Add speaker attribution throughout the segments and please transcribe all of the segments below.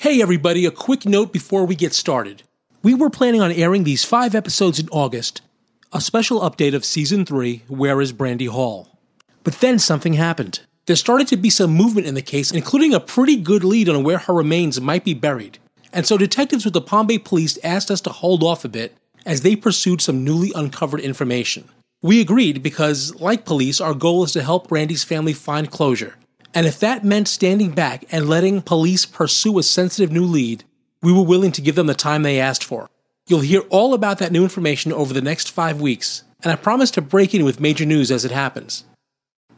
Speaker 1: Hey, everybody, a quick note before we get started. We were planning on airing these five episodes in August, a special update of Season 3, Where is Brandy Hall? But then something happened. There started to be some movement in the case, including a pretty good lead on where her remains might be buried. And so detectives with the Palm Bay Police asked us to hold off a bit as they pursued some newly uncovered information. We agreed because, like police, our goal is to help Brandy's family find closure. And if that meant standing back and letting police pursue a sensitive new lead, we were willing to give them the time they asked for. You'll hear all about that new information over the next five weeks, and I promise to break in with major news as it happens.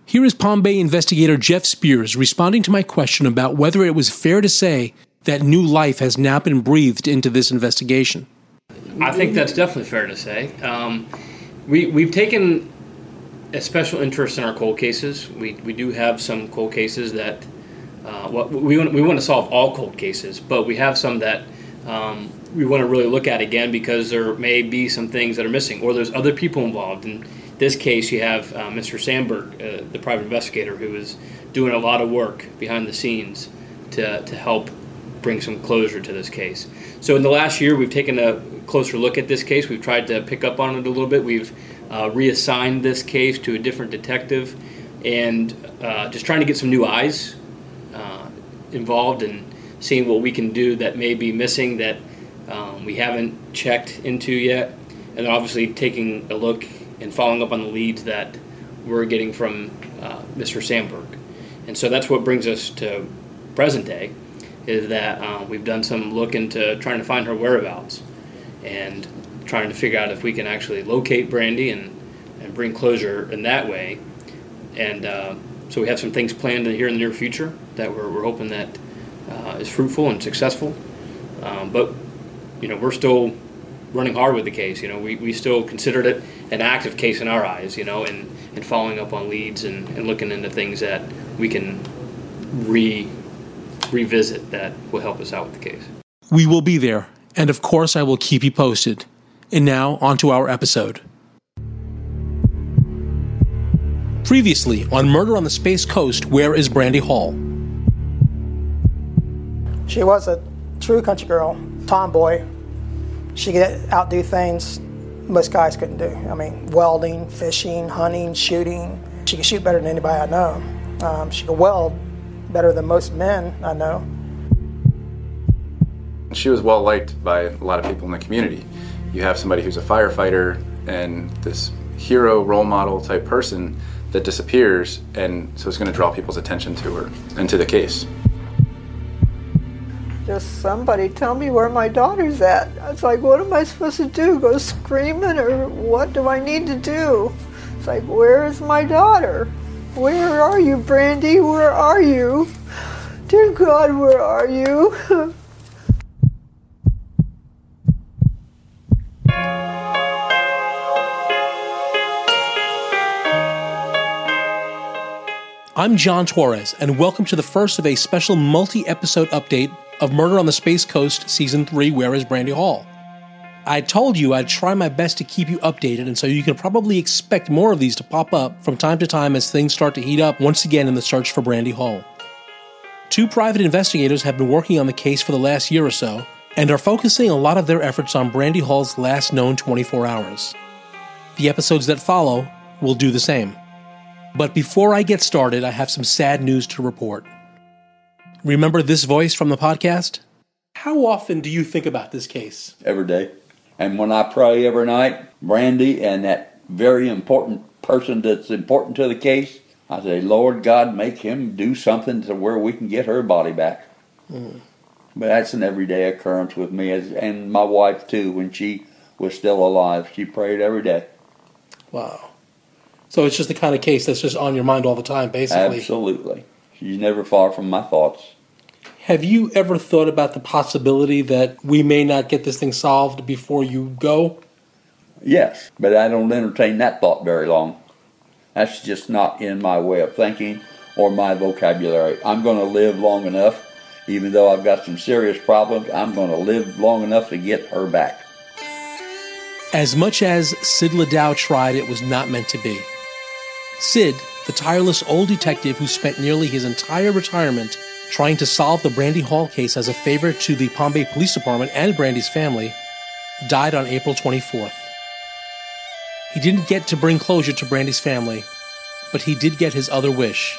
Speaker 1: Here is Palm Bay investigator Jeff Spears responding to my question about whether it was fair to say that new life has now been breathed into this investigation.
Speaker 2: I think that's definitely fair to say. Um, we, we've taken a special interest in our cold cases. We, we do have some cold cases that uh, well, we, want, we want to solve all cold cases, but we have some that um, we want to really look at again because there may be some things that are missing or there's other people involved. In this case, you have uh, Mr. Sandberg, uh, the private investigator, who is doing a lot of work behind the scenes to, to help bring some closure to this case. So in the last year, we've taken a closer look at this case. We've tried to pick up on it a little bit. We've uh, reassigned this case to a different detective, and uh, just trying to get some new eyes uh, involved and seeing what we can do that may be missing that um, we haven't checked into yet, and obviously taking a look and following up on the leads that we're getting from uh, Mr. Sandberg. And so that's what brings us to present day is that uh, we've done some look into trying to find her whereabouts and trying to figure out if we can actually locate Brandy and, and bring closure in that way. And uh, so we have some things planned here in the near future that we're, we're hoping that uh, is fruitful and successful. Um, but, you know, we're still running hard with the case. You know, we, we still considered it an active case in our eyes, you know, and, and following up on leads and, and looking into things that we can re revisit that will help us out with the case.
Speaker 1: We will be there, and of course, I will keep you posted. And now, on to our episode. Previously on Murder on the Space Coast, where is Brandy Hall?
Speaker 3: She was a true country girl, tomboy. She could outdo things most guys couldn't do. I mean, welding, fishing, hunting, shooting. She could shoot better than anybody I know. Um, she could weld better than most men I know.
Speaker 4: She was well liked by a lot of people in the community. You have somebody who's a firefighter and this hero role model type person that disappears, and so it's going to draw people's attention to her and to the case.
Speaker 5: Just somebody tell me where my daughter's at. It's like, what am I supposed to do? Go screaming, or what do I need to do? It's like, where is my daughter? Where are you, Brandy? Where are you? Dear God, where are you?
Speaker 1: I'm John Torres, and welcome to the first of a special multi episode update of Murder on the Space Coast Season 3 Where is Brandy Hall? I told you I'd try my best to keep you updated, and so you can probably expect more of these to pop up from time to time as things start to heat up once again in the search for Brandy Hall. Two private investigators have been working on the case for the last year or so and are focusing a lot of their efforts on Brandy Hall's last known 24 hours. The episodes that follow will do the same. But before I get started, I have some sad news to report. Remember this voice from the podcast? How often do you think about this case?
Speaker 6: Every day. And when I pray every night, Brandy and that very important person that's important to the case, I say, Lord God, make him do something to where we can get her body back. Mm. But that's an everyday occurrence with me, as, and my wife too. When she was still alive, she prayed every day.
Speaker 1: Wow. So it's just the kind of case that's just on your mind all the time, basically.
Speaker 6: Absolutely. She's never far from my thoughts.
Speaker 1: Have you ever thought about the possibility that we may not get this thing solved before you go?
Speaker 6: Yes, but I don't entertain that thought very long. That's just not in my way of thinking or my vocabulary. I'm going to live long enough, even though I've got some serious problems, I'm going to live long enough to get her back.
Speaker 1: As much as Sid Ladow tried, it was not meant to be. Sid, the tireless old detective who spent nearly his entire retirement trying to solve the Brandy Hall case as a favor to the Palm Bay Police Department and Brandy's family, died on April 24th. He didn't get to bring closure to Brandy's family, but he did get his other wish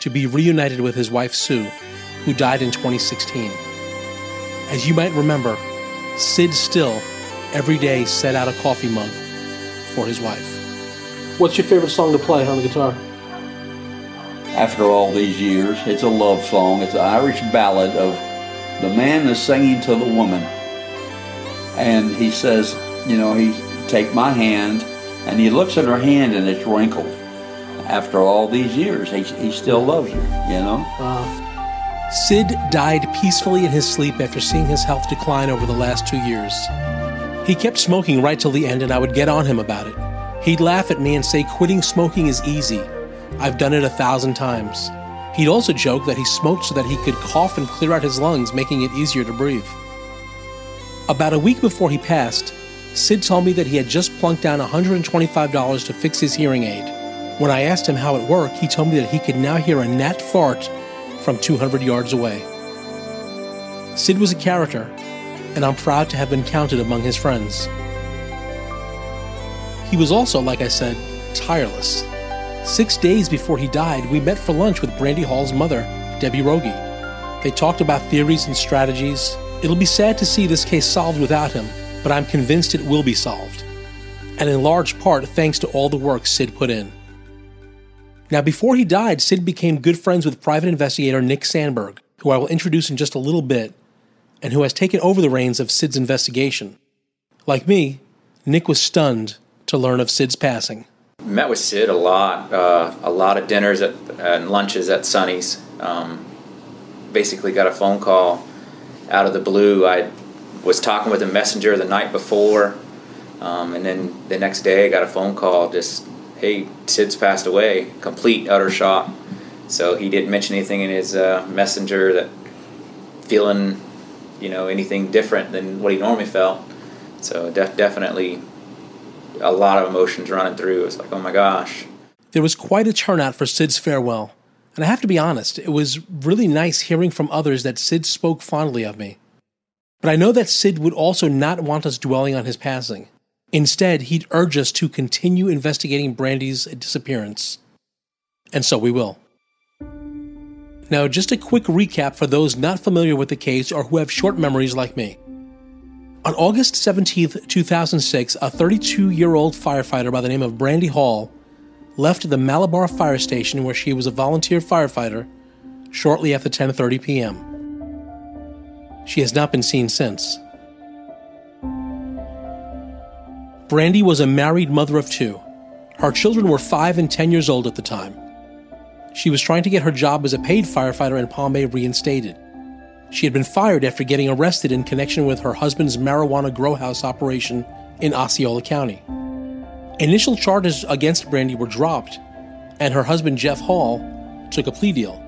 Speaker 1: to be reunited with his wife Sue, who died in 2016. As you might remember, Sid still every day set out a coffee mug for his wife. What's your favorite song to play on the guitar?
Speaker 6: After all these years, it's a love song. It's an Irish ballad of the man is singing to the woman. And he says, you know, he take my hand, and he looks at her hand and it's wrinkled. After all these years, he, he still loves her, you know?
Speaker 1: Uh, Sid died peacefully in his sleep after seeing his health decline over the last two years. He kept smoking right till the end, and I would get on him about it. He'd laugh at me and say, Quitting smoking is easy. I've done it a thousand times. He'd also joke that he smoked so that he could cough and clear out his lungs, making it easier to breathe. About a week before he passed, Sid told me that he had just plunked down $125 to fix his hearing aid. When I asked him how it worked, he told me that he could now hear a gnat fart from 200 yards away. Sid was a character, and I'm proud to have been counted among his friends. He was also, like I said, tireless. Six days before he died, we met for lunch with Brandy Hall's mother, Debbie Rogie. They talked about theories and strategies. It'll be sad to see this case solved without him, but I'm convinced it will be solved. And in large part thanks to all the work Sid put in. Now, before he died, Sid became good friends with private investigator Nick Sandberg, who I will introduce in just a little bit, and who has taken over the reins of Sid's investigation. Like me, Nick was stunned to learn of Sid's passing.
Speaker 7: Met with Sid a lot, uh, a lot of dinners at, and lunches at Sonny's. Um, basically, got a phone call out of the blue. I was talking with a messenger the night before, um, and then the next day I got a phone call just, hey, Sid's passed away, complete, utter shock. So he didn't mention anything in his uh, messenger that feeling, you know, anything different than what he normally felt. So def- definitely a lot of emotions running through. It's like, oh my gosh.
Speaker 1: There was quite a turnout for Sid's farewell. And I have to be honest, it was really nice hearing from others that Sid spoke fondly of me. But I know that Sid would also not want us dwelling on his passing. Instead, he'd urge us to continue investigating Brandy's disappearance. And so we will. Now, just a quick recap for those not familiar with the case or who have short memories like me. On August 17, 2006, a 32 year old firefighter by the name of Brandy Hall left the Malabar Fire Station where she was a volunteer firefighter shortly after 10:30 p.m. She has not been seen since. Brandy was a married mother of two. Her children were 5 and 10 years old at the time. She was trying to get her job as a paid firefighter in Bay reinstated. She had been fired after getting arrested in connection with her husband's marijuana grow house operation in Osceola County. Initial charges against Brandy were dropped, and her husband, Jeff Hall, took a plea deal.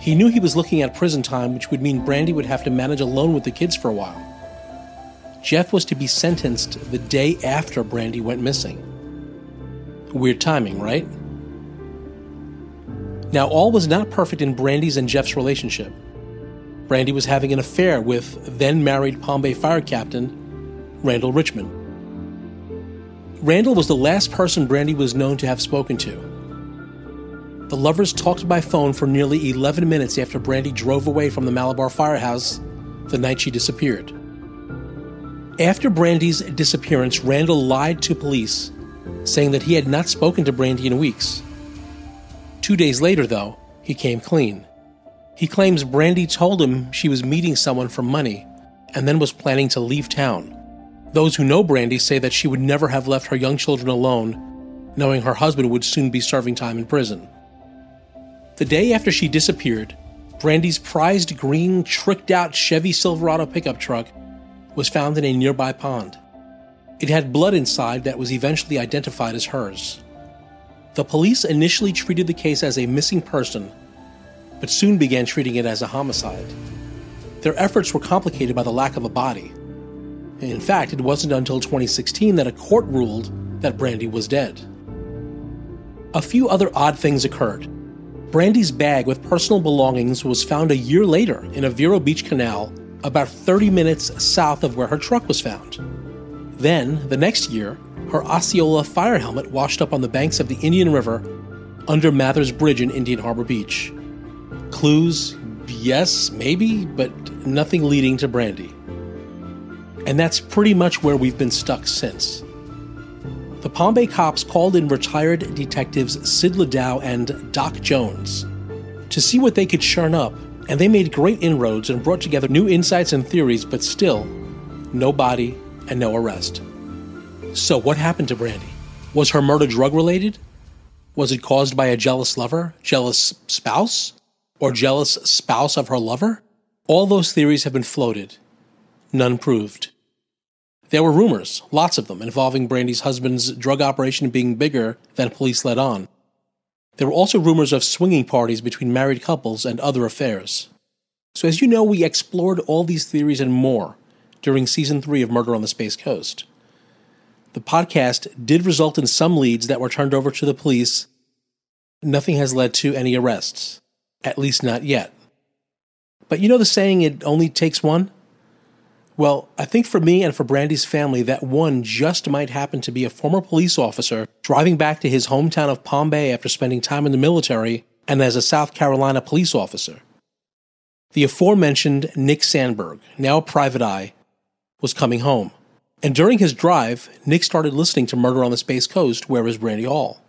Speaker 1: He knew he was looking at prison time, which would mean Brandy would have to manage alone with the kids for a while. Jeff was to be sentenced the day after Brandy went missing. Weird timing, right? Now, all was not perfect in Brandy's and Jeff's relationship. Brandy was having an affair with then married Palm Bay fire captain Randall Richmond. Randall was the last person Brandy was known to have spoken to. The lovers talked by phone for nearly 11 minutes after Brandy drove away from the Malabar firehouse the night she disappeared. After Brandy's disappearance, Randall lied to police, saying that he had not spoken to Brandy in weeks. Two days later, though, he came clean. He claims Brandy told him she was meeting someone for money and then was planning to leave town. Those who know Brandy say that she would never have left her young children alone, knowing her husband would soon be serving time in prison. The day after she disappeared, Brandy's prized green, tricked out Chevy Silverado pickup truck was found in a nearby pond. It had blood inside that was eventually identified as hers. The police initially treated the case as a missing person, but soon began treating it as a homicide. Their efforts were complicated by the lack of a body. In fact, it wasn't until 2016 that a court ruled that Brandy was dead. A few other odd things occurred. Brandy's bag with personal belongings was found a year later in a Vero Beach canal about 30 minutes south of where her truck was found. Then, the next year, her Osceola fire helmet washed up on the banks of the Indian River under Mathers Bridge in Indian Harbor Beach. Clues, yes, maybe, but nothing leading to Brandy. And that's pretty much where we've been stuck since. The Palm cops called in retired detectives Sid Ladow and Doc Jones to see what they could churn up, and they made great inroads and brought together new insights and theories, but still, no body and no arrest. So, what happened to Brandy? Was her murder drug related? Was it caused by a jealous lover, jealous spouse, or jealous spouse of her lover? All those theories have been floated, none proved. There were rumors, lots of them, involving Brandy's husband's drug operation being bigger than police let on. There were also rumors of swinging parties between married couples and other affairs. So, as you know, we explored all these theories and more during season three of Murder on the Space Coast. The podcast did result in some leads that were turned over to the police. Nothing has led to any arrests, at least not yet. But you know the saying, it only takes one? Well, I think for me and for Brandy's family, that one just might happen to be a former police officer driving back to his hometown of Palm Bay after spending time in the military and as a South Carolina police officer. The aforementioned Nick Sandberg, now a private eye, was coming home. And during his drive, Nick started listening to Murder on the Space Coast, where was Brandy Hall.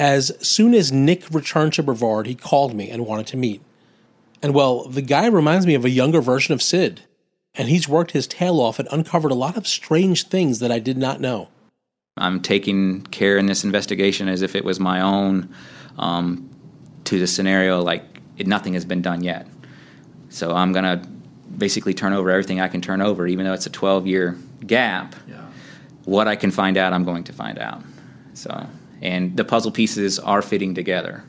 Speaker 1: As soon as Nick returned to Brevard, he called me and wanted to meet. And well, the guy reminds me of a younger version of Sid, and he's worked his tail off and uncovered a lot of strange things that I did not know.
Speaker 7: I'm taking care in this investigation as if it was my own um, to the scenario like it, nothing has been done yet. So I'm going to basically turn over everything I can turn over, even though it's a 12 year gap.
Speaker 2: Yeah.
Speaker 7: What I can find out, I'm going to find out. So, and the puzzle pieces are fitting together.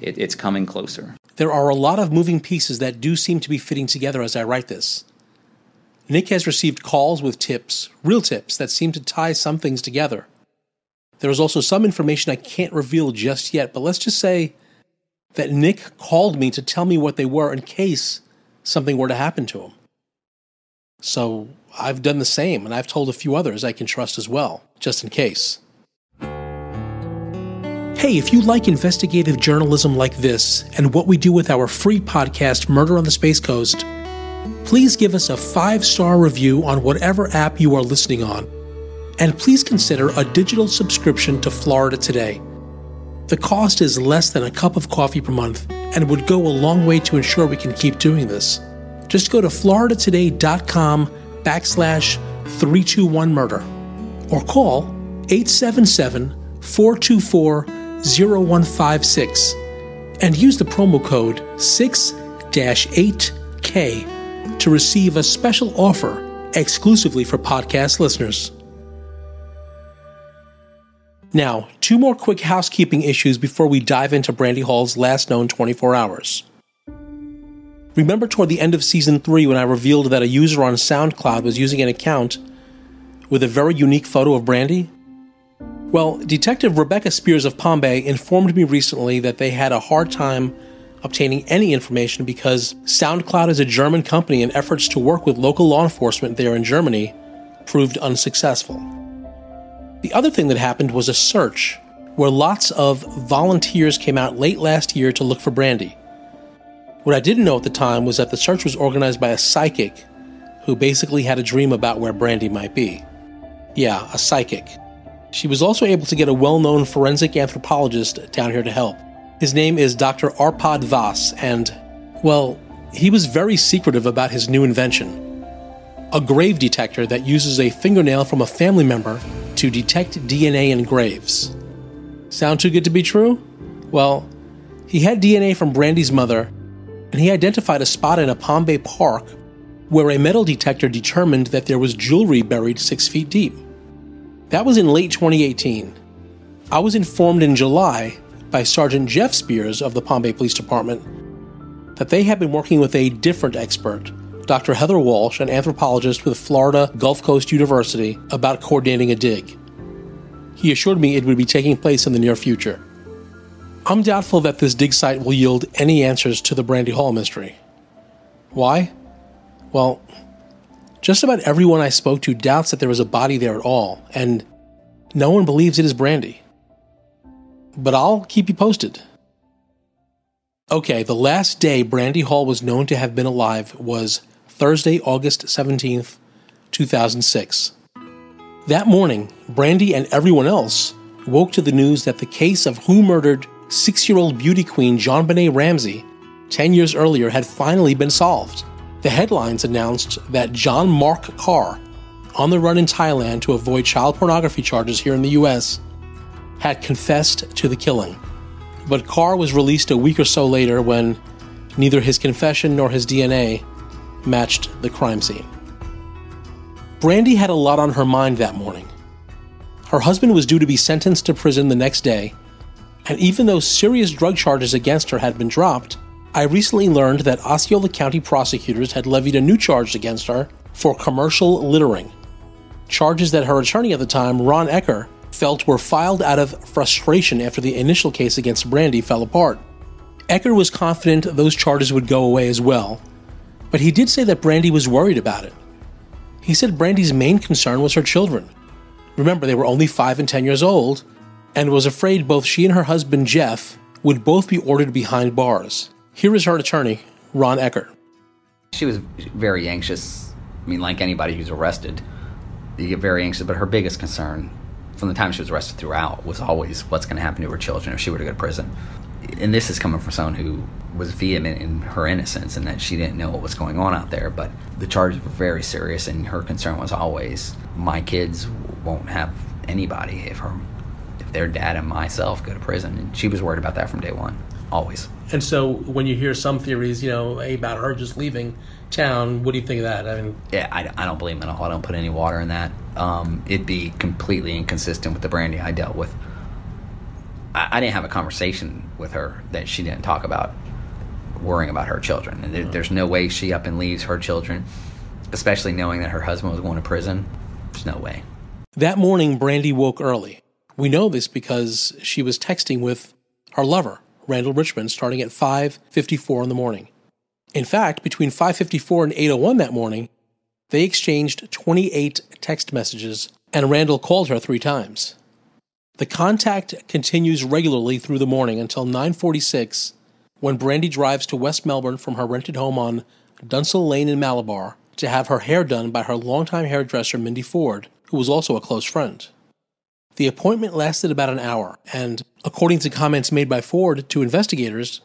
Speaker 7: It, it's coming closer.
Speaker 1: There are a lot of moving pieces that do seem to be fitting together as I write this. Nick has received calls with tips, real tips, that seem to tie some things together. There is also some information I can't reveal just yet, but let's just say that Nick called me to tell me what they were in case something were to happen to him. So I've done the same, and I've told a few others I can trust as well, just in case. Hey, if you like investigative journalism like this and what we do with our free podcast, Murder on the Space Coast, please give us a five star review on whatever app you are listening on. And please consider a digital subscription to Florida Today. The cost is less than a cup of coffee per month and would go a long way to ensure we can keep doing this. Just go to floridatoday.com backslash 321 murder or call 877 424 0156 and use the promo code 6 8K to receive a special offer exclusively for podcast listeners. Now, two more quick housekeeping issues before we dive into Brandy Hall's last known 24 hours. Remember toward the end of season 3 when I revealed that a user on SoundCloud was using an account with a very unique photo of Brandy? Well, Detective Rebecca Spears of Palm informed me recently that they had a hard time obtaining any information because SoundCloud is a German company and efforts to work with local law enforcement there in Germany proved unsuccessful. The other thing that happened was a search where lots of volunteers came out late last year to look for Brandy. What I didn't know at the time was that the search was organized by a psychic who basically had a dream about where Brandy might be. Yeah, a psychic. She was also able to get a well known forensic anthropologist down here to help. His name is Dr. Arpad Vass, and, well, he was very secretive about his new invention a grave detector that uses a fingernail from a family member to detect DNA in graves. Sound too good to be true? Well, he had DNA from Brandy's mother, and he identified a spot in a Palm Bay park where a metal detector determined that there was jewelry buried six feet deep. That was in late 2018. I was informed in July by Sergeant Jeff Spears of the Palm Bay Police Department that they had been working with a different expert, Dr. Heather Walsh, an anthropologist with Florida Gulf Coast University, about coordinating a dig. He assured me it would be taking place in the near future. I'm doubtful that this dig site will yield any answers to the Brandy Hall mystery. Why? Well, just about everyone I spoke to doubts that there was a body there at all, and no one believes it is Brandy. But I'll keep you posted. Okay, the last day Brandy Hall was known to have been alive was Thursday, August 17th, 2006. That morning, Brandy and everyone else woke to the news that the case of who murdered six year old beauty queen JonBenét Ramsey 10 years earlier had finally been solved. The headlines announced that John Mark Karr, on the run in Thailand to avoid child pornography charges here in the US, had confessed to the killing. But Karr was released a week or so later when neither his confession nor his DNA matched the crime scene. Brandy had a lot on her mind that morning. Her husband was due to be sentenced to prison the next day, and even though serious drug charges against her had been dropped, I recently learned that Osceola County prosecutors had levied a new charge against her for commercial littering. Charges that her attorney at the time, Ron Ecker, felt were filed out of frustration after the initial case against Brandy fell apart. Ecker was confident those charges would go away as well, but he did say that Brandy was worried about it. He said Brandy's main concern was her children. Remember, they were only 5 and 10 years old, and was afraid both she and her husband Jeff would both be ordered behind bars. Here is her attorney, Ron Ecker.
Speaker 8: She was very anxious. I mean, like anybody who's arrested, you get very anxious, but her biggest concern from the time she was arrested throughout was always what's going to happen to her children if she were to go to prison. And this is coming from someone who was vehement in her innocence and that she didn't know what was going on out there. But the charges were very serious, and her concern was always my kids won't have anybody if her if their dad and myself go to prison. And she was worried about that from day one, always.
Speaker 1: And so, when you hear some theories, you know, about her just leaving town, what do you think of that? I mean,
Speaker 8: yeah, I, I don't believe in it at all. I don't put any water in that. Um, it'd be completely inconsistent with the brandy I dealt with. I, I, didn't have a conversation with her that she didn't talk about worrying about her children. And there, there's no way she up and leaves her children, especially knowing that her husband was going to prison. There's no way.
Speaker 1: That morning, Brandy woke early. We know this because she was texting with her lover, Randall Richmond, starting at 5:54 in the morning. In fact, between 5:54 and 8:01 that morning, they exchanged 28 text messages and Randall called her 3 times. The contact continues regularly through the morning until 9:46 when Brandy drives to West Melbourne from her rented home on Dunsell Lane in Malabar to have her hair done by her longtime hairdresser Mindy Ford, who was also a close friend. The appointment lasted about an hour, and according to comments made by Ford to investigators,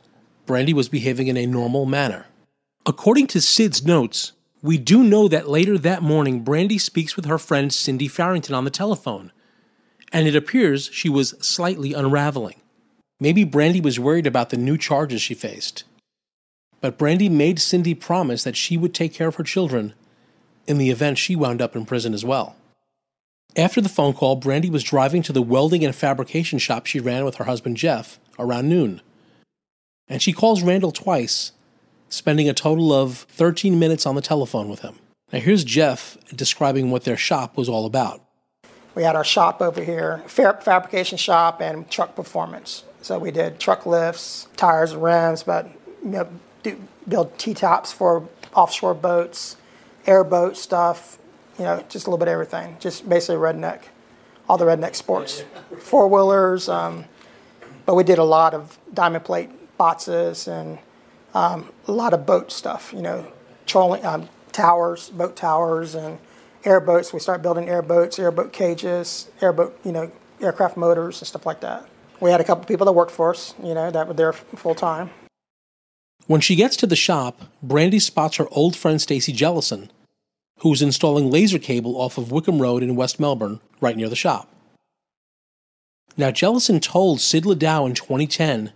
Speaker 1: Brandy was behaving in a normal manner. According to Sid's notes, we do know that later that morning, Brandy speaks with her friend Cindy Farrington on the telephone, and it appears she was slightly unraveling. Maybe Brandy was worried about the new charges she faced. But Brandy made Cindy promise that she would take care of her children in the event she wound up in prison as well. After the phone call, Brandy was driving to the welding and fabrication shop she ran with her husband Jeff around noon. And she calls Randall twice, spending a total of 13 minutes on the telephone with him. Now, here's Jeff describing what their shop was all about.
Speaker 3: We had our shop over here, fabrication shop and truck performance. So we did truck lifts, tires, rims, but you know, do, build T-tops for offshore boats, airboat stuff, you know, just a little bit of everything. Just basically redneck, all the redneck sports, four wheelers. Um, but we did a lot of diamond plate boxes and um, a lot of boat stuff. You know, trolling um, towers, boat towers, and airboats. We started building airboats, airboat cages, airboat, you know, aircraft motors and stuff like that we had a couple people that worked for us, you know, that were there full time.
Speaker 1: When she gets to the shop, Brandy spots her old friend Stacy Jellison, who's installing laser cable off of Wickham Road in West Melbourne, right near the shop. Now, Jellison told Sid Ladow in 2010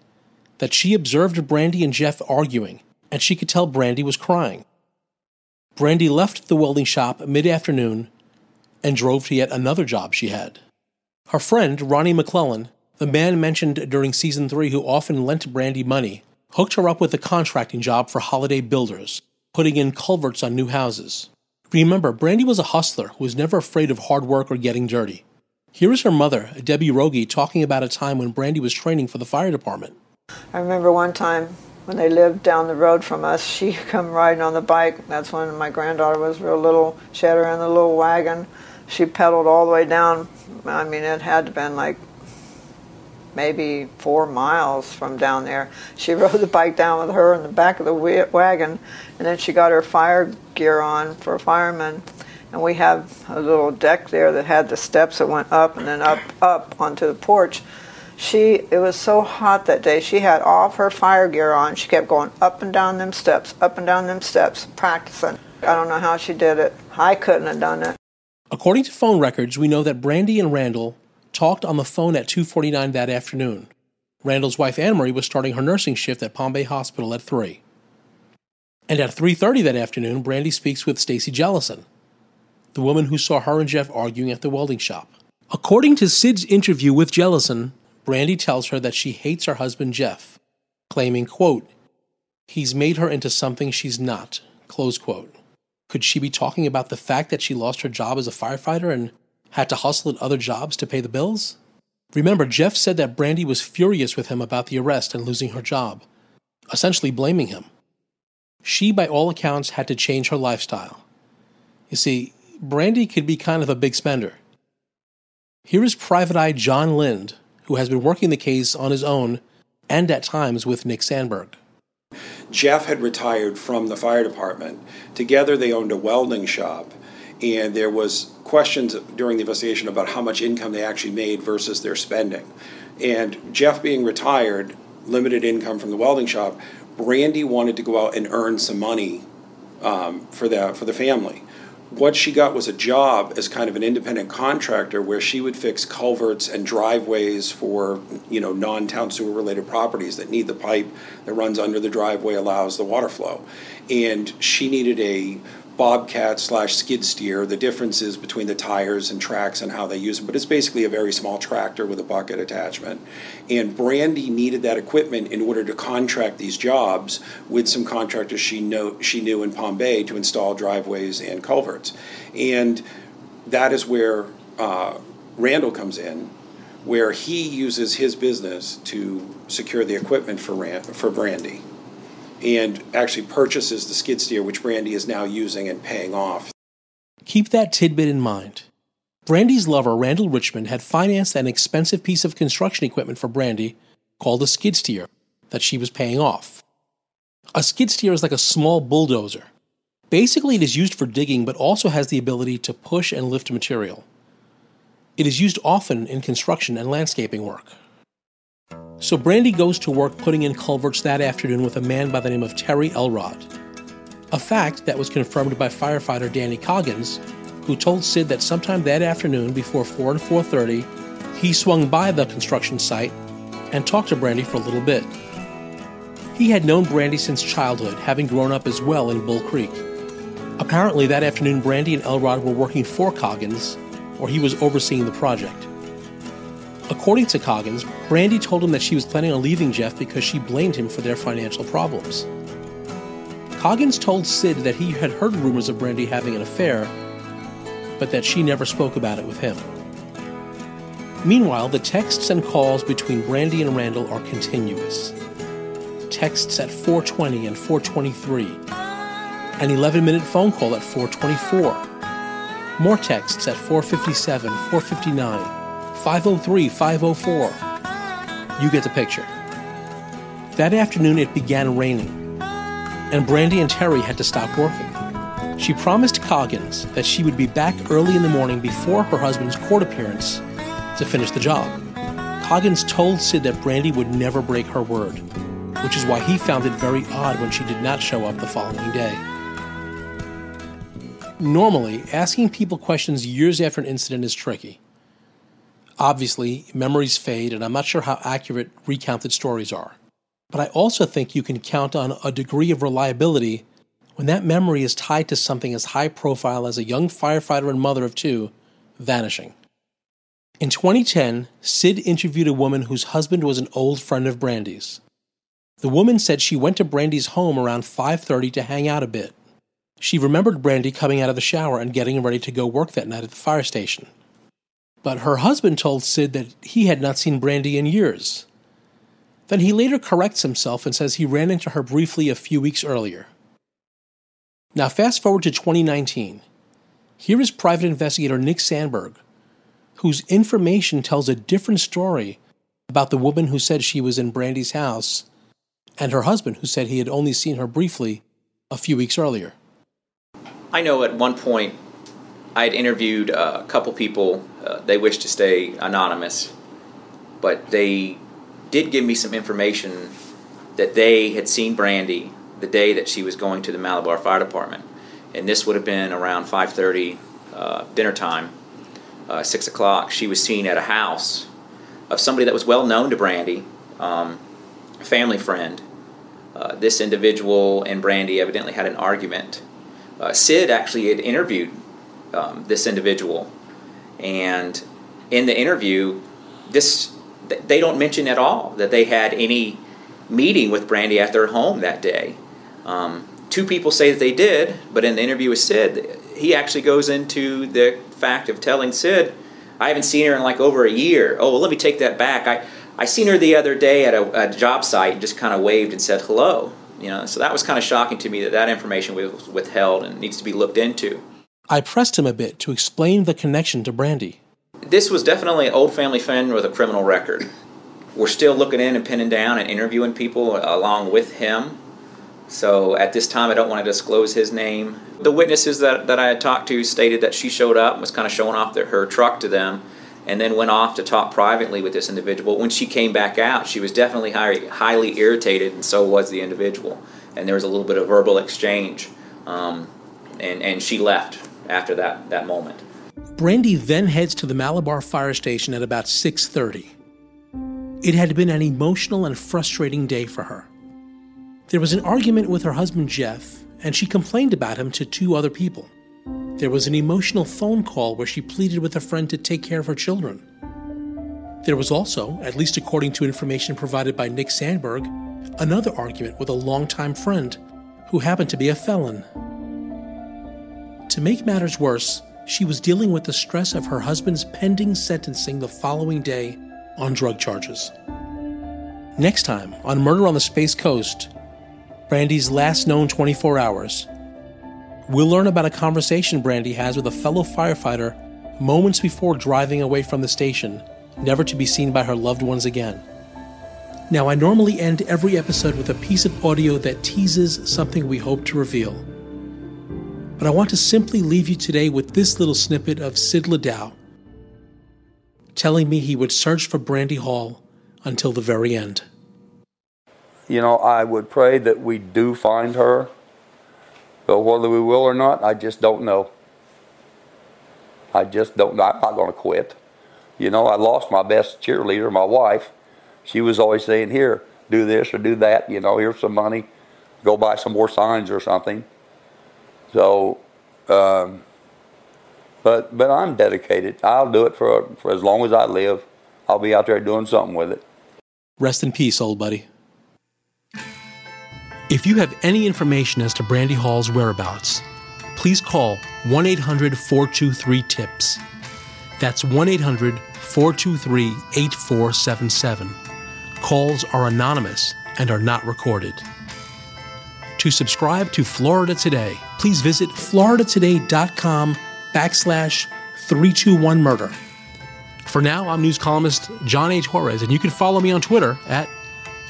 Speaker 1: that she observed Brandy and Jeff arguing and she could tell Brandy was crying. Brandy left the welding shop mid afternoon and drove to yet another job she had. Her friend, Ronnie McClellan, the man mentioned during season three who often lent Brandy money, hooked her up with a contracting job for Holiday Builders, putting in culverts on new houses. Remember, Brandy was a hustler who was never afraid of hard work or getting dirty. Here is her mother, Debbie Rogie, talking about a time when Brandy was training for the fire department.
Speaker 5: I remember one time when they lived down the road from us, she come riding on the bike. That's when my granddaughter was real little. She had her in the little wagon. She pedaled all the way down. I mean, it had to been like maybe four miles from down there. She rode the bike down with her in the back of the wagon, and then she got her fire gear on for a fireman. And we have a little deck there that had the steps that went up and then up, up onto the porch. She, it was so hot that day. She had all of her fire gear on. She kept going up and down them steps, up and down them steps, practicing. I don't know how she did it. I couldn't have done it.
Speaker 1: According to phone records, we know that Brandy and Randall talked on the phone at 2:49 that afternoon. Randall's wife Anne-Marie was starting her nursing shift at Palm Bay Hospital at 3. And at 3:30 that afternoon, Brandy speaks with Stacy Jellison, the woman who saw her and Jeff arguing at the welding shop. According to Sid's interview with Jellison, Brandy tells her that she hates her husband Jeff, claiming, quote, he's made her into something she's not, close quote. Could she be talking about the fact that she lost her job as a firefighter and had to hustle at other jobs to pay the bills? Remember, Jeff said that Brandy was furious with him about the arrest and losing her job, essentially blaming him. She, by all accounts, had to change her lifestyle. You see, Brandy could be kind of a big spender. Here is Private Eye John Lind, who has been working the case on his own and at times with Nick Sandberg.
Speaker 9: Jeff had retired from the fire department. Together they owned a welding shop and there was questions during the investigation about how much income they actually made versus their spending. And Jeff being retired, limited income from the welding shop, Brandy wanted to go out and earn some money um, for the for the family what she got was a job as kind of an independent contractor where she would fix culverts and driveways for you know non-town sewer related properties that need the pipe that runs under the driveway allows the water flow and she needed a bobcat slash skid steer. The difference is between the tires and tracks and how they use them, but it's basically a very small tractor with a bucket attachment. And Brandy needed that equipment in order to contract these jobs with some contractors she know she knew in Palm Bay to install driveways and culverts. And that is where uh, Randall comes in, where he uses his business to secure the equipment for Rand, for Brandy and actually purchases the skid steer, which Brandy is now using and paying off.
Speaker 1: Keep that tidbit in mind. Brandy's lover, Randall Richmond, had financed an expensive piece of construction equipment for Brandy called a skid steer that she was paying off. A skid steer is like a small bulldozer. Basically, it is used for digging, but also has the ability to push and lift material. It is used often in construction and landscaping work. So Brandy goes to work putting in culverts that afternoon with a man by the name of Terry Elrod. A fact that was confirmed by firefighter Danny Coggins, who told Sid that sometime that afternoon before 4 and 4:30, he swung by the construction site and talked to Brandy for a little bit. He had known Brandy since childhood, having grown up as well in Bull Creek. Apparently, that afternoon, Brandy and Elrod were working for Coggins, or he was overseeing the project. According to Coggins, Brandy told him that she was planning on leaving Jeff because she blamed him for their financial problems. Coggins told Sid that he had heard rumors of Brandy having an affair, but that she never spoke about it with him. Meanwhile, the texts and calls between Brandy and Randall are continuous. Texts at 420 and 423. An 11-minute phone call at 424. More texts at 457, 459, 503 504. You get the picture. That afternoon it began raining, and Brandy and Terry had to stop working. She promised Coggins that she would be back early in the morning before her husband's court appearance to finish the job. Coggins told Sid that Brandy would never break her word, which is why he found it very odd when she did not show up the following day. Normally, asking people questions years after an incident is tricky. Obviously, memories fade, and I'm not sure how accurate recounted stories are. but I also think you can count on a degree of reliability when that memory is tied to something as high profile as a young firefighter and mother of two vanishing. In 2010, Sid interviewed a woman whose husband was an old friend of Brandy's. The woman said she went to Brandy's home around 5:30 to hang out a bit. She remembered Brandy coming out of the shower and getting ready to go work that night at the fire station. But her husband told Sid that he had not seen Brandy in years. Then he later corrects himself and says he ran into her briefly a few weeks earlier. Now, fast forward to 2019. Here is private investigator Nick Sandberg, whose information tells a different story about the woman who said she was in Brandy's house and her husband who said he had only seen her briefly a few weeks earlier.
Speaker 7: I know at one point I had interviewed a couple people. Uh, they wished to stay anonymous, but they did give me some information that they had seen Brandy the day that she was going to the Malabar Fire Department, and this would have been around 5:30 uh, dinner time, uh, six o'clock. She was seen at a house of somebody that was well known to Brandy, um, a family friend. Uh, this individual and Brandy evidently had an argument. Uh, Sid actually had interviewed um, this individual, and in the interview, this they don't mention at all that they had any meeting with Brandy at their home that day. Um, two people say that they did, but in the interview with Sid, he actually goes into the fact of telling Sid, I haven't seen her in like over a year. Oh, well, let me take that back. I, I seen her the other day at a, a job site and just kind of waved and said hello. You know, so that was kind of shocking to me that that information was withheld and needs to be looked into.
Speaker 1: I pressed him a bit to explain the connection to Brandy.
Speaker 7: This was definitely an old family friend with a criminal record. We're still looking in and pinning down and interviewing people along with him. So at this time, I don't want to disclose his name. The witnesses that, that I had talked to stated that she showed up and was kind of showing off her truck to them and then went off to talk privately with this individual. When she came back out, she was definitely high, highly irritated, and so was the individual. And there was a little bit of verbal exchange, um, and, and she left after that, that moment.
Speaker 1: Brandy then heads to the Malabar fire station at about 6:30. It had been an emotional and frustrating day for her. There was an argument with her husband Jeff, and she complained about him to two other people. There was an emotional phone call where she pleaded with a friend to take care of her children. There was also, at least according to information provided by Nick Sandberg, another argument with a longtime friend who happened to be a felon. To make matters worse, she was dealing with the stress of her husband's pending sentencing the following day on drug charges. Next time on Murder on the Space Coast, Brandy's last known 24 hours, we'll learn about a conversation Brandy has with a fellow firefighter moments before driving away from the station, never to be seen by her loved ones again. Now, I normally end every episode with a piece of audio that teases something we hope to reveal. But I want to simply leave you today with this little snippet of Sid Ladow telling me he would search for Brandy Hall until the very end.
Speaker 6: You know, I would pray that we do find her, but whether we will or not, I just don't know. I just don't know. I'm not going to quit. You know, I lost my best cheerleader, my wife. She was always saying, Here, do this or do that. You know, here's some money. Go buy some more signs or something. So, um, but but I'm dedicated. I'll do it for for as long as I live. I'll be out there doing something with it.
Speaker 1: Rest in peace, old buddy. If you have any information as to Brandy Hall's whereabouts, please call 1 800 423 TIPS. That's 1 800 423 8477. Calls are anonymous and are not recorded. To subscribe to Florida Today, please visit floridatoday.com backslash 321 murder. For now, I'm news columnist John A. Torres, and you can follow me on Twitter at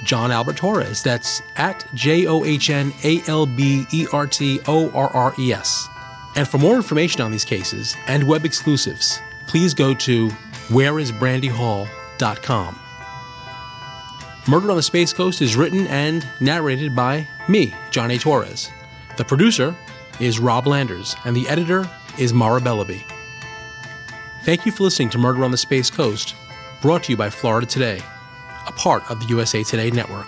Speaker 1: John Albert Torres. That's at J O H N A L B E R T O R R E S. And for more information on these cases and web exclusives, please go to whereisbrandyhall.com. Murder on the Space Coast is written and narrated by me, John A. Torres. The producer is Rob Landers, and the editor is Mara Bellaby. Thank you for listening to Murder on the Space Coast, brought to you by Florida Today, a part of the USA Today network.